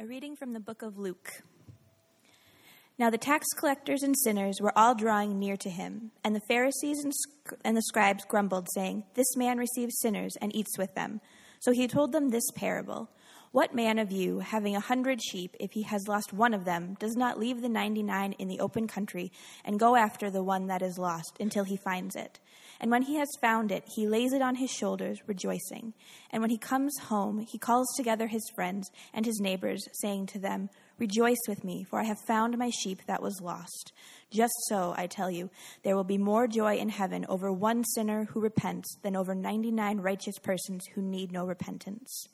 A reading from the book of Luke. Now the tax collectors and sinners were all drawing near to him, and the Pharisees and, and the scribes grumbled, saying, This man receives sinners and eats with them. So he told them this parable What man of you, having a hundred sheep, if he has lost one of them, does not leave the ninety nine in the open country and go after the one that is lost until he finds it? And when he has found it, he lays it on his shoulders, rejoicing. And when he comes home, he calls together his friends and his neighbors, saying to them, Rejoice with me, for I have found my sheep that was lost. Just so, I tell you, there will be more joy in heaven over one sinner who repents than over 99 righteous persons who need no repentance.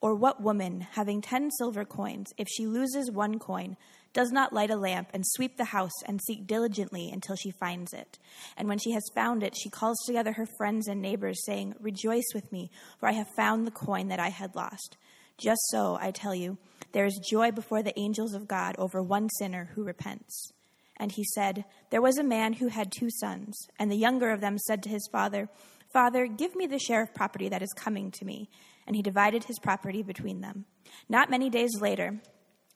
Or what woman, having ten silver coins, if she loses one coin, does not light a lamp and sweep the house and seek diligently until she finds it. And when she has found it, she calls together her friends and neighbors, saying, Rejoice with me, for I have found the coin that I had lost. Just so, I tell you, there is joy before the angels of God over one sinner who repents. And he said, There was a man who had two sons, and the younger of them said to his father, Father, give me the share of property that is coming to me. And he divided his property between them. Not many days later,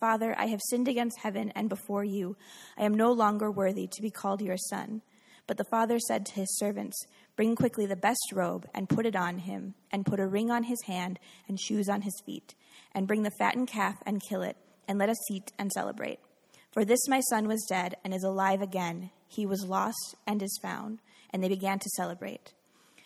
Father, I have sinned against heaven and before you. I am no longer worthy to be called your son. But the father said to his servants, Bring quickly the best robe and put it on him, and put a ring on his hand and shoes on his feet. And bring the fattened calf and kill it, and let us eat and celebrate. For this my son was dead and is alive again. He was lost and is found. And they began to celebrate.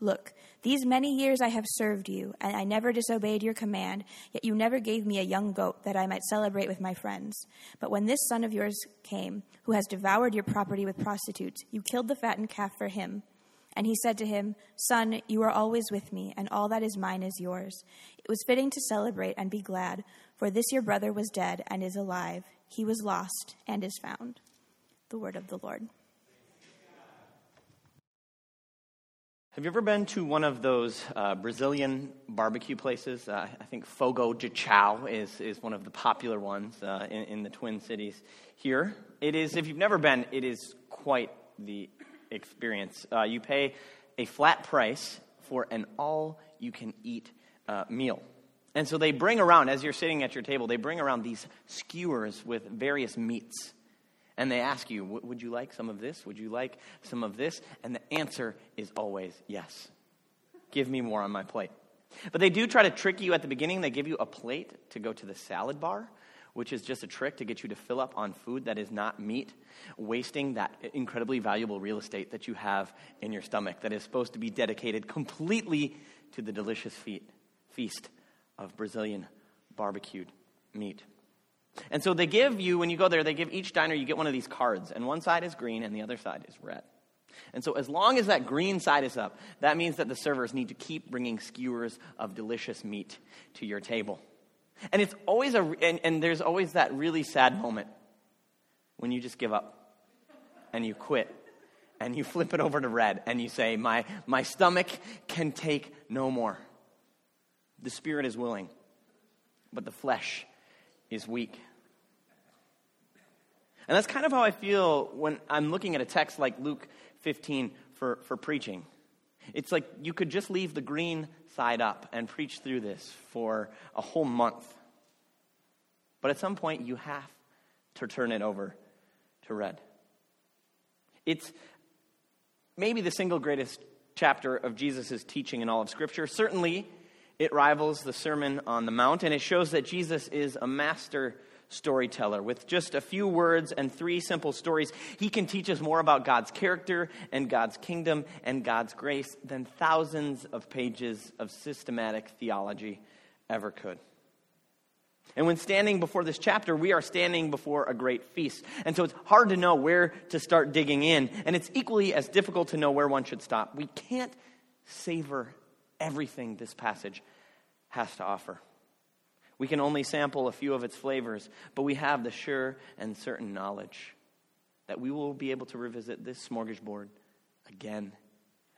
Look, these many years I have served you, and I never disobeyed your command, yet you never gave me a young goat that I might celebrate with my friends. But when this son of yours came, who has devoured your property with prostitutes, you killed the fattened calf for him. And he said to him, Son, you are always with me, and all that is mine is yours. It was fitting to celebrate and be glad, for this your brother was dead and is alive. He was lost and is found. The word of the Lord. Have you ever been to one of those uh, Brazilian barbecue places? Uh, I think Fogo de Chao is, is one of the popular ones uh, in, in, the Twin Cities here. It is, if you've never been, it is quite the experience. Uh, you pay a flat price for an all you can eat uh, meal. And so they bring around, as you're sitting at your table, they bring around these skewers with various meats and they ask you, Would you like some of this? Would you like some of this? And the answer is always yes. Give me more on my plate. But they do try to trick you at the beginning. They give you a plate to go to the salad bar, which is just a trick to get you to fill up on food that is not meat, wasting that incredibly valuable real estate that you have in your stomach that is supposed to be dedicated completely to the delicious feast of Brazilian barbecued meat. And so they give you, when you go there, they give each diner, you get one of these cards, and one side is green and the other side is red. And so, as long as that green side is up, that means that the servers need to keep bringing skewers of delicious meat to your table. And it's always a, and, and there's always that really sad moment when you just give up and you quit and you flip it over to red and you say, My, my stomach can take no more. The spirit is willing, but the flesh is weak. And that's kind of how I feel when I'm looking at a text like Luke 15 for, for preaching. It's like you could just leave the green side up and preach through this for a whole month. But at some point, you have to turn it over to red. It's maybe the single greatest chapter of Jesus' teaching in all of Scripture. Certainly, it rivals the Sermon on the Mount, and it shows that Jesus is a master storyteller. With just a few words and three simple stories, he can teach us more about God's character and God's kingdom and God's grace than thousands of pages of systematic theology ever could. And when standing before this chapter, we are standing before a great feast. And so it's hard to know where to start digging in. And it's equally as difficult to know where one should stop. We can't savor everything this passage has to offer. We can only sample a few of its flavors, but we have the sure and certain knowledge that we will be able to revisit this smorgasbord again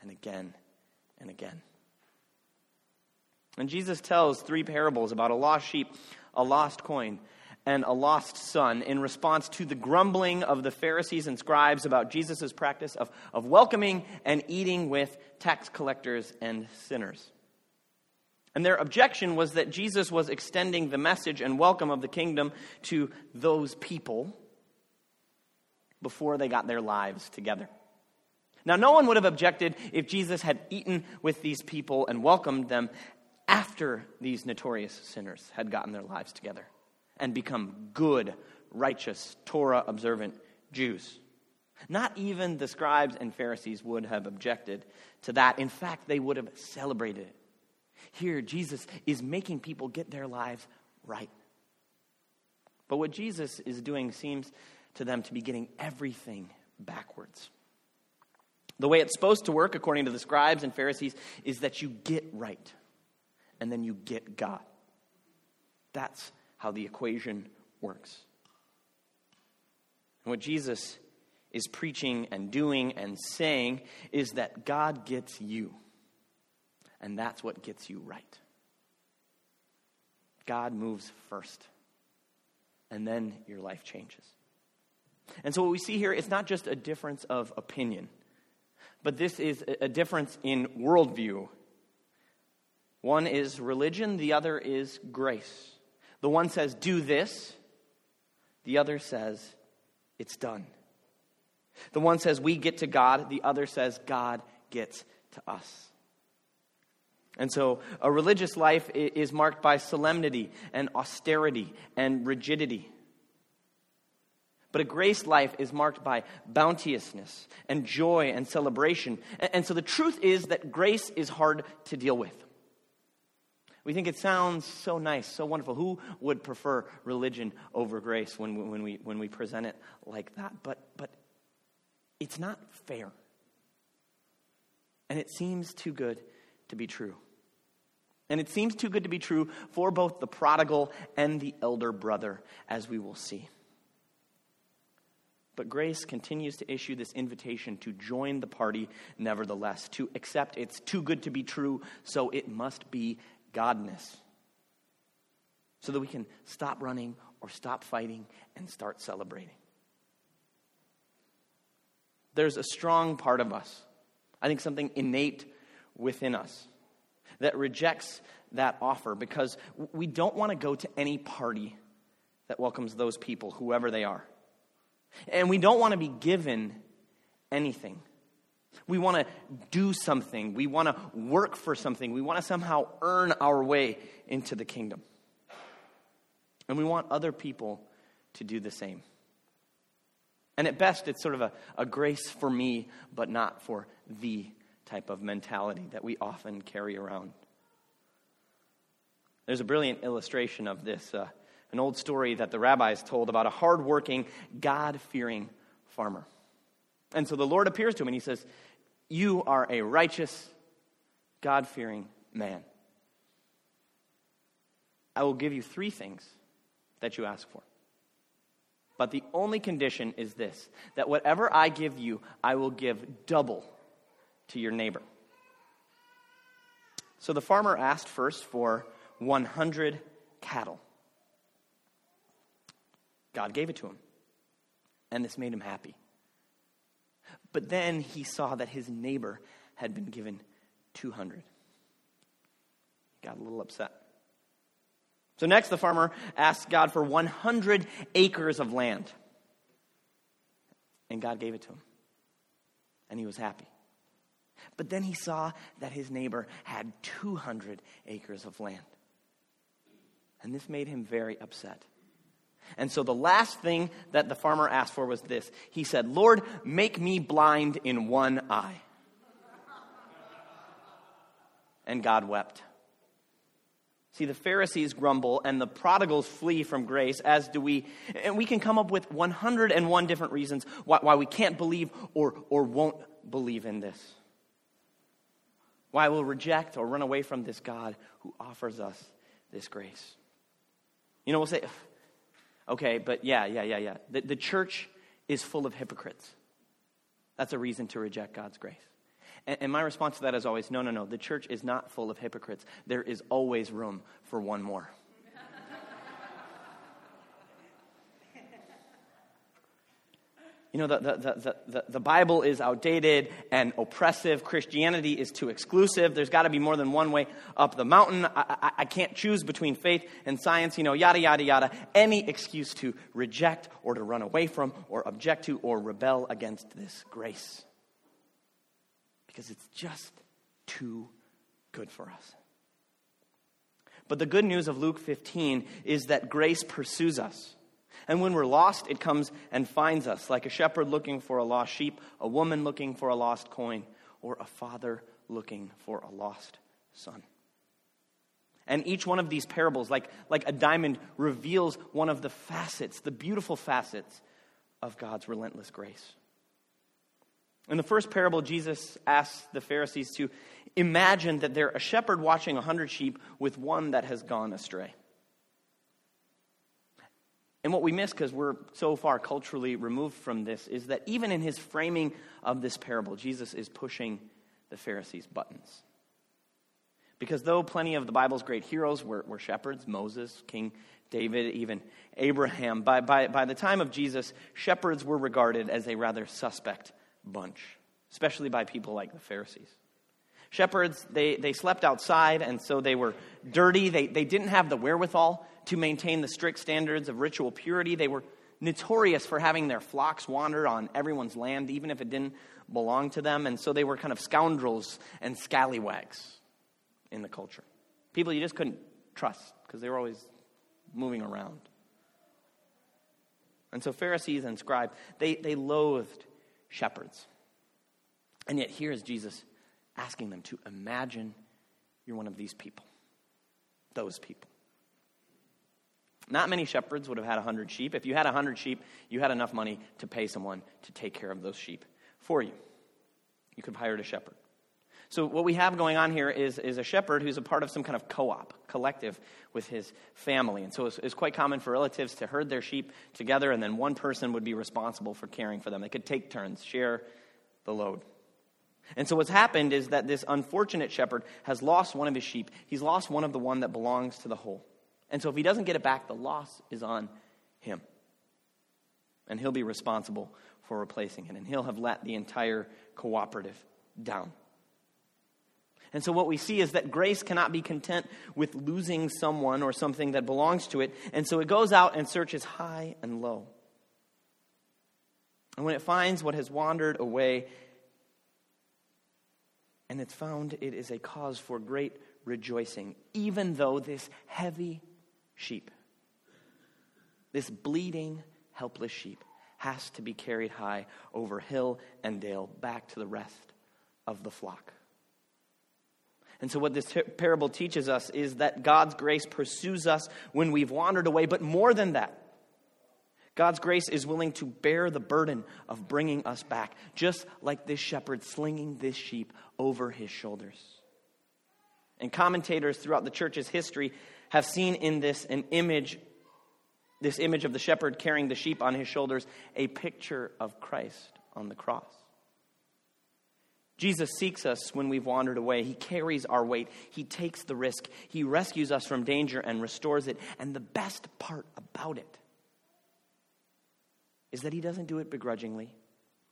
and again and again. And Jesus tells three parables about a lost sheep, a lost coin, and a lost son in response to the grumbling of the Pharisees and scribes about Jesus' practice of, of welcoming and eating with tax collectors and sinners. And their objection was that Jesus was extending the message and welcome of the kingdom to those people before they got their lives together. Now, no one would have objected if Jesus had eaten with these people and welcomed them after these notorious sinners had gotten their lives together and become good, righteous, Torah observant Jews. Not even the scribes and Pharisees would have objected to that. In fact, they would have celebrated it. Here, Jesus is making people get their lives right. But what Jesus is doing seems to them to be getting everything backwards. The way it's supposed to work, according to the scribes and Pharisees, is that you get right and then you get God. That's how the equation works. And what Jesus is preaching and doing and saying is that God gets you. And that's what gets you right. God moves first, and then your life changes. And so, what we see here is not just a difference of opinion, but this is a difference in worldview. One is religion, the other is grace. The one says, do this, the other says, it's done. The one says, we get to God, the other says, God gets to us. And so a religious life is marked by solemnity and austerity and rigidity. But a grace life is marked by bounteousness and joy and celebration. And so the truth is that grace is hard to deal with. We think it sounds so nice, so wonderful. Who would prefer religion over grace when, when, we, when we present it like that? But, but it's not fair. And it seems too good to be true. And it seems too good to be true for both the prodigal and the elder brother, as we will see. But grace continues to issue this invitation to join the party, nevertheless, to accept it's too good to be true, so it must be godness. So that we can stop running or stop fighting and start celebrating. There's a strong part of us, I think something innate within us that rejects that offer because we don't want to go to any party that welcomes those people, whoever they are. And we don't want to be given anything. We want to do something. We want to work for something. We want to somehow earn our way into the kingdom. And we want other people to do the same. And at best, it's sort of a, a grace for me, but not for the type of mentality that we often carry around. There's a brilliant illustration of this, uh, an old story that the rabbis told about a hardworking, God fearing farmer. And so the Lord appears to him and he says, You are a righteous, God fearing man. I will give you three things that you ask for. But the only condition is this that whatever I give you, I will give double to your neighbor. So the farmer asked first for 100 cattle. God gave it to him, and this made him happy. But then he saw that his neighbor had been given 200. He got a little upset. So, next, the farmer asked God for 100 acres of land. And God gave it to him. And he was happy. But then he saw that his neighbor had 200 acres of land. And this made him very upset. And so the last thing that the farmer asked for was this He said, Lord, make me blind in one eye. And God wept. See, the Pharisees grumble and the prodigals flee from grace, as do we. And we can come up with 101 different reasons why, why we can't believe or, or won't believe in this. Why we'll reject or run away from this God who offers us this grace. You know, we'll say, okay, but yeah, yeah, yeah, yeah. The, the church is full of hypocrites. That's a reason to reject God's grace. And, and my response to that is always no, no, no. The church is not full of hypocrites. There is always room for one more. You know, the, the, the, the, Bible is outdated and oppressive. Christianity is too exclusive. There's got to be more than one way up the mountain. I, I, I, can't choose between faith and science, you know, yada, yada, yada. Any excuse to reject or to run away from or object to or rebel against this grace because it's just too good for us. But the good news of Luke 15 is that grace pursues us. And when we're lost, it comes and finds us, like a shepherd looking for a lost sheep, a woman looking for a lost coin, or a father looking for a lost son. And each one of these parables, like, like a diamond, reveals one of the facets, the beautiful facets of God's relentless grace. In the first parable, Jesus asks the Pharisees to imagine that they're a shepherd watching a hundred sheep with one that has gone astray. And what we miss, because we're so far culturally removed from this, is that even in his framing of this parable, Jesus is pushing the Pharisees' buttons. Because though plenty of the Bible's great heroes were, were shepherds, Moses, King David, even Abraham, by, by, by the time of Jesus, shepherds were regarded as a rather suspect bunch, especially by people like the Pharisees. Shepherds, they, they slept outside, and so they were dirty. They, they didn't have the wherewithal to maintain the strict standards of ritual purity. They were notorious for having their flocks wander on everyone's land, even if it didn't belong to them. And so they were kind of scoundrels and scallywags in the culture. People you just couldn't trust because they were always moving around. And so Pharisees and scribes, they, they loathed shepherds. And yet, here is Jesus asking them to imagine you're one of these people, those people. Not many shepherds would have had 100 sheep. If you had 100 sheep, you had enough money to pay someone to take care of those sheep for you. You could have hired a shepherd. So, what we have going on here is, is a shepherd who's a part of some kind of co op, collective with his family. And so, it's, it's quite common for relatives to herd their sheep together, and then one person would be responsible for caring for them. They could take turns, share the load. And so, what's happened is that this unfortunate shepherd has lost one of his sheep. He's lost one of the one that belongs to the whole. And so, if he doesn't get it back, the loss is on him. And he'll be responsible for replacing it. And he'll have let the entire cooperative down. And so, what we see is that grace cannot be content with losing someone or something that belongs to it. And so, it goes out and searches high and low. And when it finds what has wandered away, and it's found, it is a cause for great rejoicing, even though this heavy sheep, this bleeding, helpless sheep, has to be carried high over hill and dale back to the rest of the flock. And so, what this parable teaches us is that God's grace pursues us when we've wandered away, but more than that, God's grace is willing to bear the burden of bringing us back, just like this shepherd slinging this sheep over his shoulders. And commentators throughout the church's history have seen in this an image, this image of the shepherd carrying the sheep on his shoulders, a picture of Christ on the cross. Jesus seeks us when we've wandered away. He carries our weight. He takes the risk. He rescues us from danger and restores it. And the best part about it is that He doesn't do it begrudgingly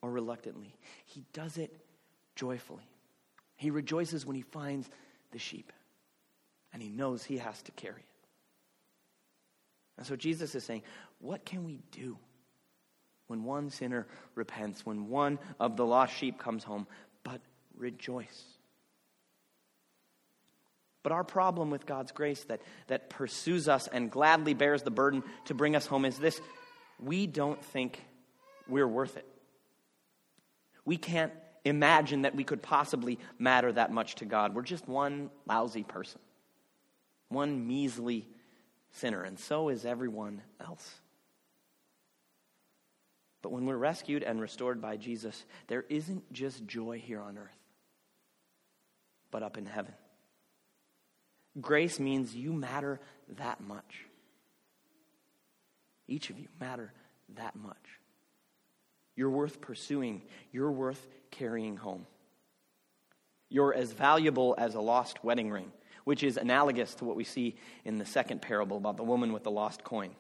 or reluctantly, He does it joyfully. He rejoices when He finds the sheep, and He knows He has to carry it. And so Jesus is saying, What can we do when one sinner repents, when one of the lost sheep comes home? But rejoice. But our problem with God's grace that, that pursues us and gladly bears the burden to bring us home is this we don't think we're worth it. We can't imagine that we could possibly matter that much to God. We're just one lousy person, one measly sinner, and so is everyone else. But when we're rescued and restored by Jesus, there isn't just joy here on earth, but up in heaven. Grace means you matter that much. Each of you matter that much. You're worth pursuing, you're worth carrying home. You're as valuable as a lost wedding ring, which is analogous to what we see in the second parable about the woman with the lost coin.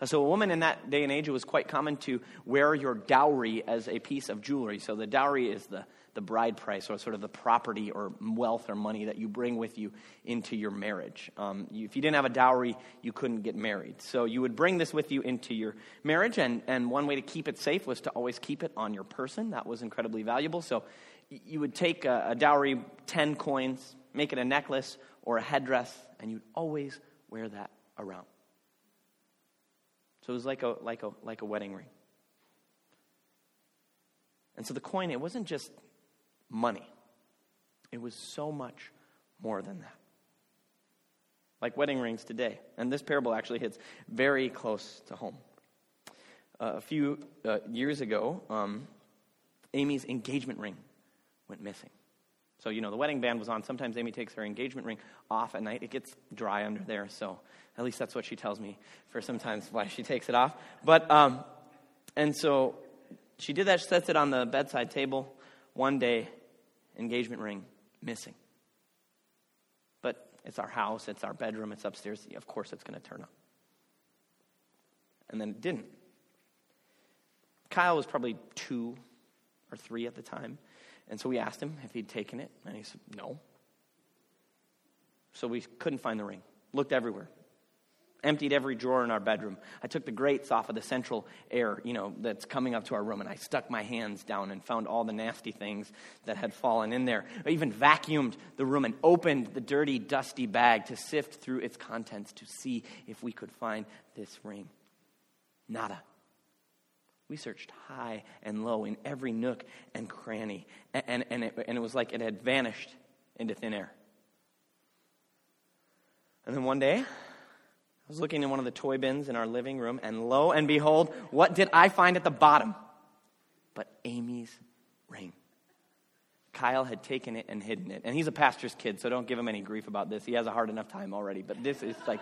Uh, so, a woman in that day and age, it was quite common to wear your dowry as a piece of jewelry. So, the dowry is the the bride price or sort of the property or wealth or money that you bring with you into your marriage. Um, you, if you didn't have a dowry, you couldn't get married. So you would bring this with you into your marriage, and, and one way to keep it safe was to always keep it on your person. That was incredibly valuable. So you would take a, a dowry, 10 coins, make it a necklace or a headdress, and you'd always wear that around. So it was like a, like a, like a wedding ring. And so the coin, it wasn't just money. It was so much more than that. Like wedding rings today. And this parable actually hits very close to home. Uh, a few uh, years ago, um, Amy's engagement ring went missing. So, you know, the wedding band was on. Sometimes Amy takes her engagement ring off at night. It gets dry under there, so at least that's what she tells me for sometimes why she takes it off. But, um, and so she did that, she sets it on the bedside table. One day, engagement ring missing. But it's our house, it's our bedroom, it's upstairs. Of course, it's going to turn up. And then it didn't. Kyle was probably two or three at the time. And so we asked him if he'd taken it, and he said, no. So we couldn't find the ring. Looked everywhere emptied every drawer in our bedroom. I took the grates off of the central air, you know, that's coming up to our room, and I stuck my hands down and found all the nasty things that had fallen in there. I even vacuumed the room and opened the dirty, dusty bag to sift through its contents to see if we could find this ring. Nada. We searched high and low in every nook and cranny, and, and, and, it, and it was like it had vanished into thin air. And then one day, was looking in one of the toy bins in our living room, and lo and behold, what did I find at the bottom? But Amy's ring. Kyle had taken it and hidden it. And he's a pastor's kid, so don't give him any grief about this. He has a hard enough time already. But this is like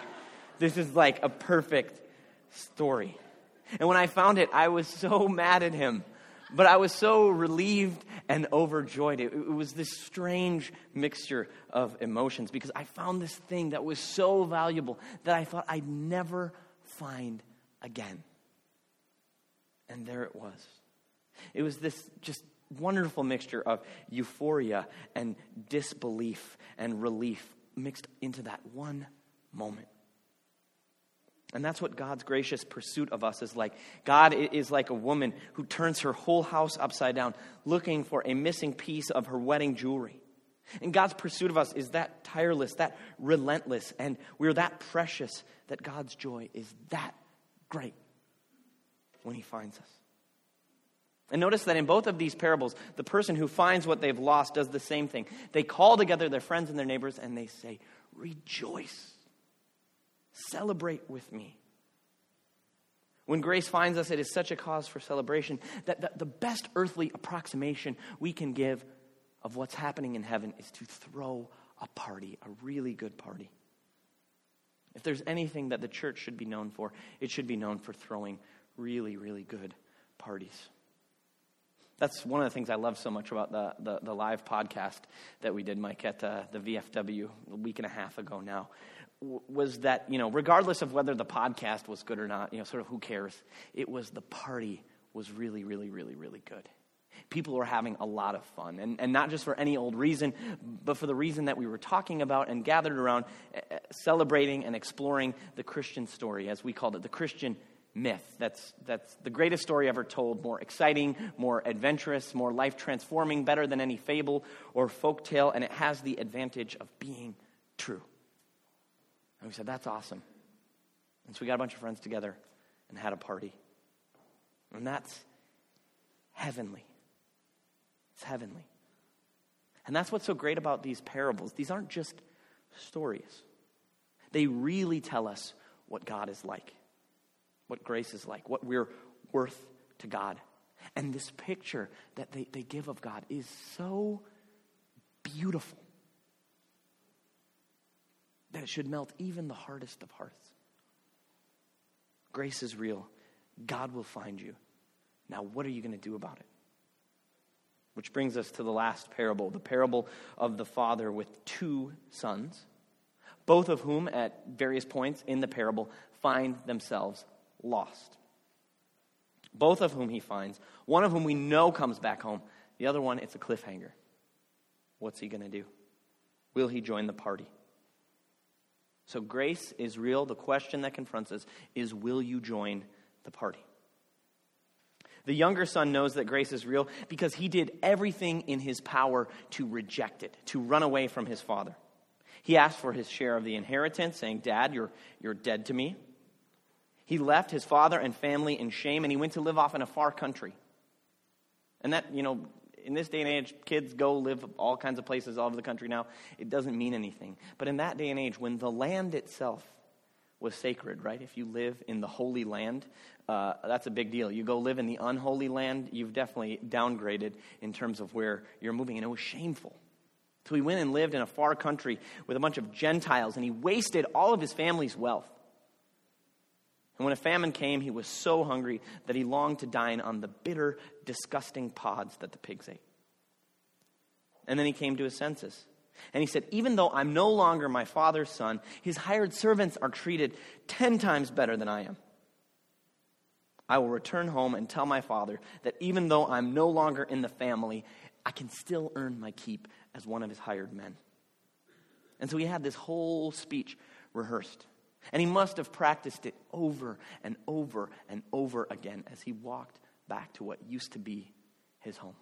this is like a perfect story. And when I found it, I was so mad at him. But I was so relieved and overjoyed. It, it, was this strange mixture of emotions because I found this thing that was so valuable that I thought I'd never find again. And there it was. It was this just wonderful mixture of euphoria and disbelief and relief mixed into that one moment. And that's what God's gracious pursuit of us is like. God is like a woman who turns her whole house upside down looking for a missing piece of her wedding jewelry. And God's pursuit of us is that tireless, that relentless, and we're that precious that God's joy is that great when He finds us. And notice that in both of these parables, the person who finds what they've lost does the same thing. They call together their friends and their neighbors and they say, Rejoice. Celebrate with me. When grace finds us, it is such a cause for celebration that the, best earthly approximation we can give of what's happening in heaven is to throw a party, a really good party. If there's anything that the church should be known for, it should be known for throwing really, really good parties. That's one of the things I love so much about the, the, the live podcast that we did, Mike, at uh, the VFW a week and a half ago now was that, you know, regardless of whether the podcast was good or not, you know, sort of who cares, it was the party was really, really, really, really good. People were having a lot of fun, and, and not just for any old reason, but for the reason that we were talking about and gathered around uh, uh, celebrating and exploring the Christian story, as we called it, the Christian myth. That's, that's the greatest story ever told, more exciting, more adventurous, more life transforming, better than any fable or folk tale, and it has the advantage of being true. And we said, that's awesome. And so we got a bunch of friends together and had a party. And that's heavenly. It's heavenly. And that's what's so great about these parables. These aren't just stories, they really tell us what God is like, what grace is like, what we're worth to God. And this picture that they, they give of God is so beautiful that it should melt even the hardest of hearts. Grace is real. God will find you. Now, what are you going to do about it? Which brings us to the last parable, the parable of the father with two sons, both of whom, at various points in the parable, find themselves lost. Both of whom he finds, one of whom we know comes back home, the other one, it's a cliffhanger. What's he going to do? Will he join the party? So grace is real. The question that confronts us is will you join the party? The younger son knows that grace is real because he did everything in his power to reject it, to run away from his father. He asked for his share of the inheritance, saying, Dad, you're, you're dead to me. He left his father and family in shame, and he went to live off in a far country. And that, you know, in this day and age, kids go live all kinds of places all over the country now. It doesn't mean anything. But in that day and age, when the land itself was sacred, right? If you live in the holy land, uh, that's a big deal. You go live in the unholy land, you've definitely downgraded in terms of where you're moving, and it was shameful. So he went and lived in a far country with a bunch of Gentiles, and he wasted all of his family's wealth. And when a famine came, he was so hungry that he longed to dine on the bitter, disgusting pods that the pigs ate. And then he came to his senses. And he said, Even though I'm no longer my father's son, his hired servants are treated ten times better than I am. I will return home and tell my father that even though I'm no longer in the family, I can still earn my keep as one of his hired men. And so he had this whole speech rehearsed. And he must have practiced it over and over and over again as he walked back to what used to be his home.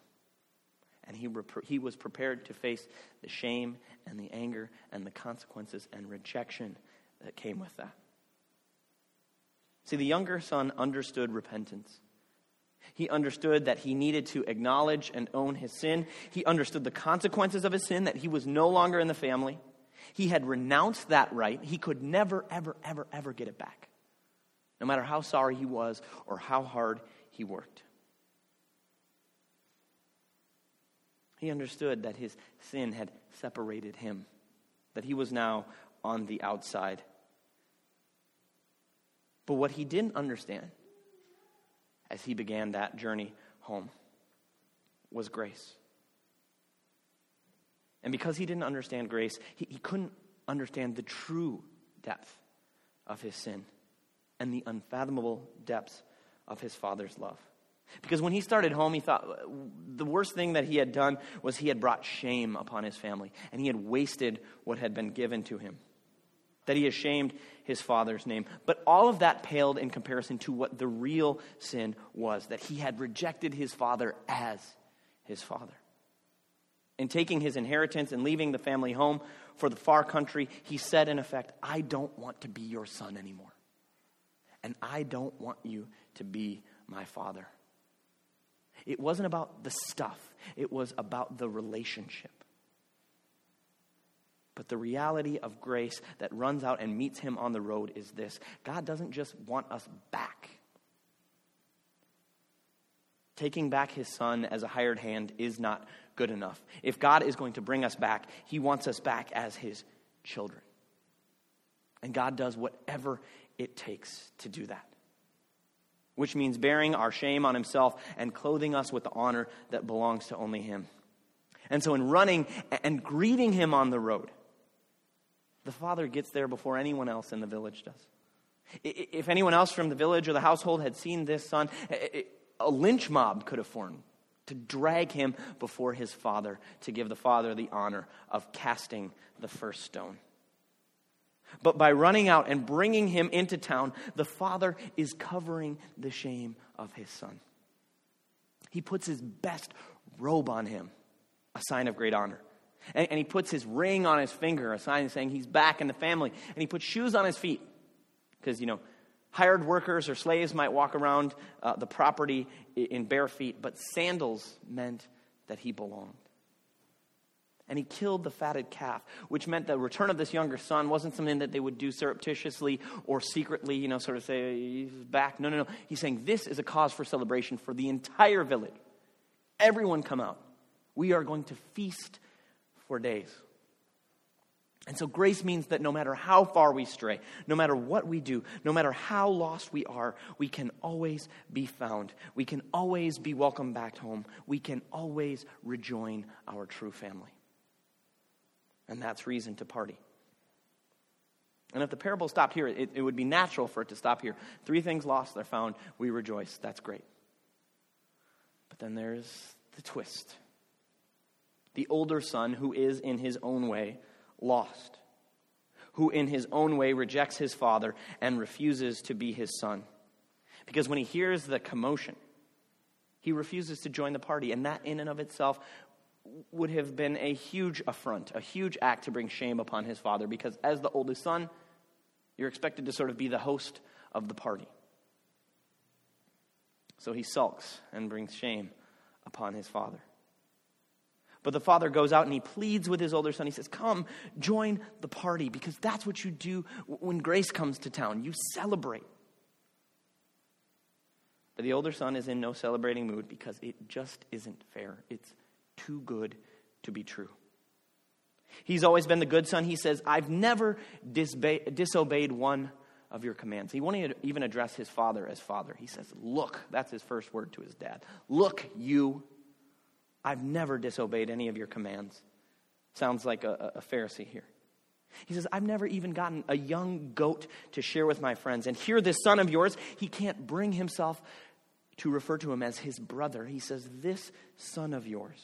And he, rep- he was prepared to face the shame and the anger and the consequences and rejection that came with that. See, the younger son understood repentance. He understood that he needed to acknowledge and own his sin. He understood the consequences of his sin, that he was no longer in the family. He had renounced that right. He could never, ever, ever, ever get it back, no matter how sorry he was or how hard he worked. He understood that his sin had separated him, that he was now on the outside. But what he didn't understand as he began that journey home was grace. And because he didn't understand grace, he, he couldn't understand the true depth of his sin and the unfathomable depths of his father's love. Because when he started home, he thought the worst thing that he had done was he had brought shame upon his family, and he had wasted what had been given to him. That he ashamed his father's name. But all of that paled in comparison to what the real sin was that he had rejected his father as his father. In taking his inheritance and leaving the family home for the far country, he said, in effect, I don't want to be your son anymore. And I don't want you to be my father. It wasn't about the stuff, it was about the relationship. But the reality of grace that runs out and meets him on the road is this God doesn't just want us back. Taking back his son as a hired hand is not good enough. If God is going to bring us back, he wants us back as his children. And God does whatever it takes to do that which means bearing our shame on himself and clothing us with the honor that belongs to only him. And so, in running and greeting him on the road, the father gets there before anyone else in the village does. If anyone else from the village or the household had seen this son, a lynch mob could have formed. To drag him before his father, to give the father the honor of casting the first stone. But by running out and bringing him into town, the father is covering the shame of his son. He puts his best robe on him, a sign of great honor. And, and, he puts his ring on his finger, a sign saying he's back in the family. And he puts shoes on his feet. Because, you know, hired workers or slaves might walk around uh, the property in bare feet, but sandals meant that he belonged. And he killed the fatted calf, which meant the return of this younger son wasn't something that they would do surreptitiously or secretly, you know, sort of say, he's back. No, no, no. He's saying this is a cause for celebration for the entire village. Everyone come out. We are going to feast for days. And so grace means that no matter how far we stray, no matter what we do, no matter how lost we are, we can always be found. We can always be welcomed back home. We can always rejoin our true family. And that's reason to party. And if the parable stopped here, it, it would be natural for it to stop here. Three things lost, they're found, we rejoice. That's great. But then there's the twist the older son who is in his own way lost, who in his own way rejects his father and refuses to be his son. Because when he hears the commotion, he refuses to join the party, and that in and of itself would have been a huge affront, a huge act to bring shame upon his father, because as the oldest son, you're expected to sort of be the host of the party. So he sulks and brings shame upon his father. But the father goes out and he pleads with his older son. He says, Come, join the party, because that's what you do when grace comes to town. You celebrate. But the older son is in no celebrating mood because it just isn't fair. It's too good to be true. He's always been the good son. He says, I've never disobeyed one of your commands. He won't even address his father as father. He says, Look, that's his first word to his dad. Look, you. I've never disobeyed any of your commands. Sounds like a, a Pharisee here. He says, I've never even gotten a young goat to share with my friends. And here, this son of yours, he can't bring himself to refer to him as his brother. He says, This son of yours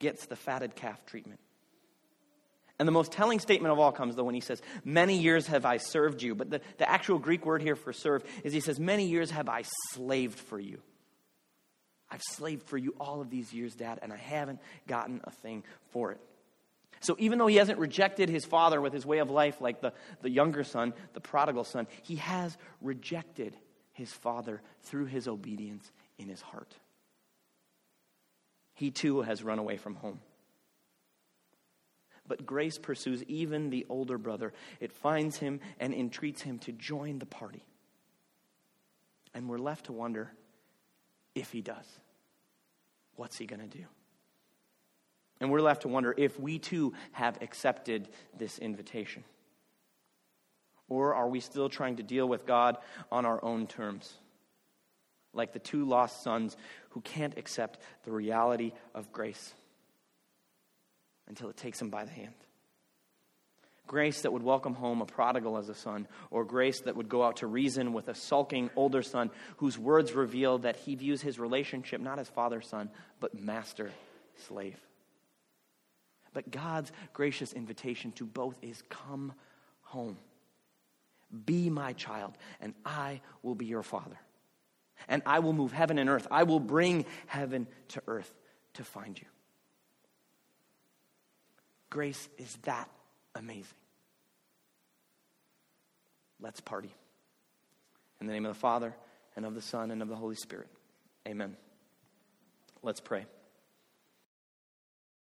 gets the fatted calf treatment. And the most telling statement of all comes, though, when he says, Many years have I served you. But the, the actual Greek word here for serve is he says, Many years have I slaved for you. I've slaved for you all of these years, Dad, and I haven't gotten a thing for it. So even though he hasn't rejected his father with his way of life like the, the younger son, the prodigal son, he has rejected his father through his obedience in his heart. He too has run away from home. But grace pursues even the older brother. It finds him and entreats him to join the party. And we're left to wonder if he does. What's he going to do? And we're left to wonder if we too have accepted this invitation. Or are we still trying to deal with God on our own terms? Like the two lost sons who can't accept the reality of grace until it takes them by the hand grace that would welcome home a prodigal as a son, or grace that would go out to reason with a sulking older son whose words reveal that he views his relationship not as father son, but master slave. But God's gracious invitation to both is come home. Be my child, and I will be your father. And I will move heaven and earth. I will bring heaven to earth to find you. Grace is that amazing. Let's party. In the name of the Father, and of the Son, and of the Holy Spirit. Amen. Let's pray.